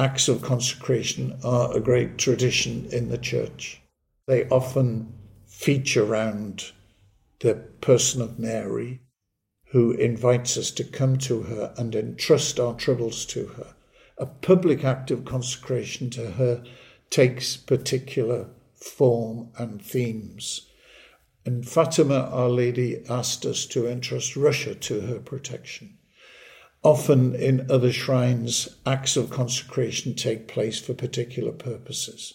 acts of consecration are a great tradition in the church. They often feature around the person of Mary, who invites us to come to her and entrust our troubles to her. A public act of consecration to her takes particular form and themes. In Fatima, Our Lady asked us to entrust Russia to her protection. Often in other shrines, acts of consecration take place for particular purposes.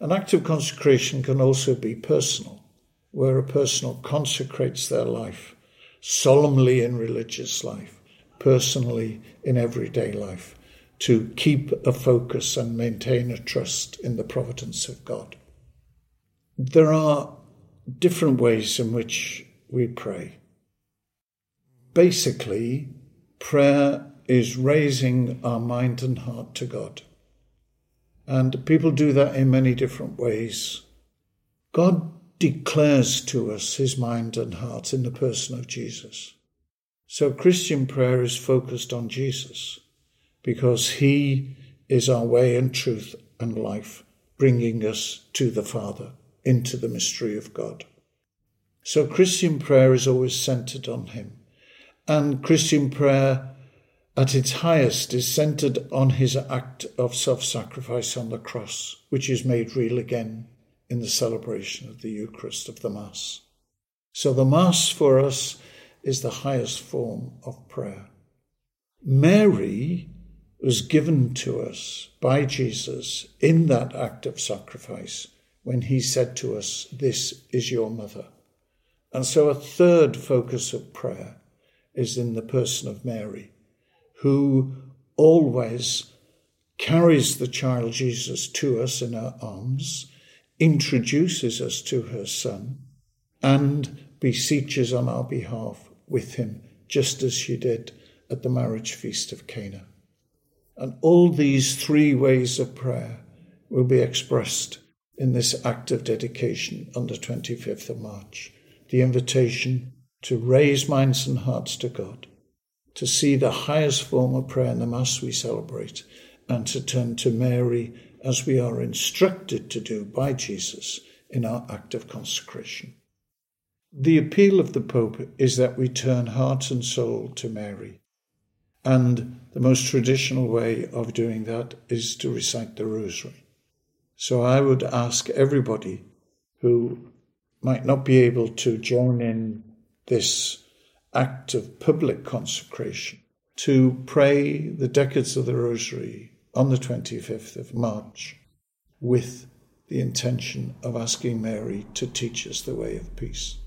An act of consecration can also be personal, where a person consecrates their life solemnly in religious life, personally in everyday life, to keep a focus and maintain a trust in the providence of God. There are different ways in which we pray. Basically, prayer is raising our mind and heart to God. And people do that in many different ways. God declares to us his mind and heart in the person of Jesus. So Christian prayer is focused on Jesus because he is our way and truth and life, bringing us to the Father, into the mystery of God. So Christian prayer is always centered on him. And Christian prayer at its highest is centered on his act of self sacrifice on the cross, which is made real again in the celebration of the Eucharist of the Mass. So the Mass for us is the highest form of prayer. Mary was given to us by Jesus in that act of sacrifice when he said to us, This is your mother. And so a third focus of prayer is in the person of Mary, who always carries the child Jesus to us in her arms, introduces us to her son, and beseeches on our behalf with him, just as she did at the marriage feast of Cana. And all these three ways of prayer will be expressed in this act of dedication on the 25th of March the invitation to raise minds and hearts to God, to see the highest form of prayer in the Mass we celebrate, and to turn to Mary as we are instructed to do by Jesus in our act of consecration. The appeal of the Pope is that we turn heart and soul to Mary. And the most traditional way of doing that is to recite the Rosary. So I would ask everybody who might not be able to join in this act of public consecration to pray the decades of the Rosary on the 25th of March with the intention of asking Mary to teach us the way of peace.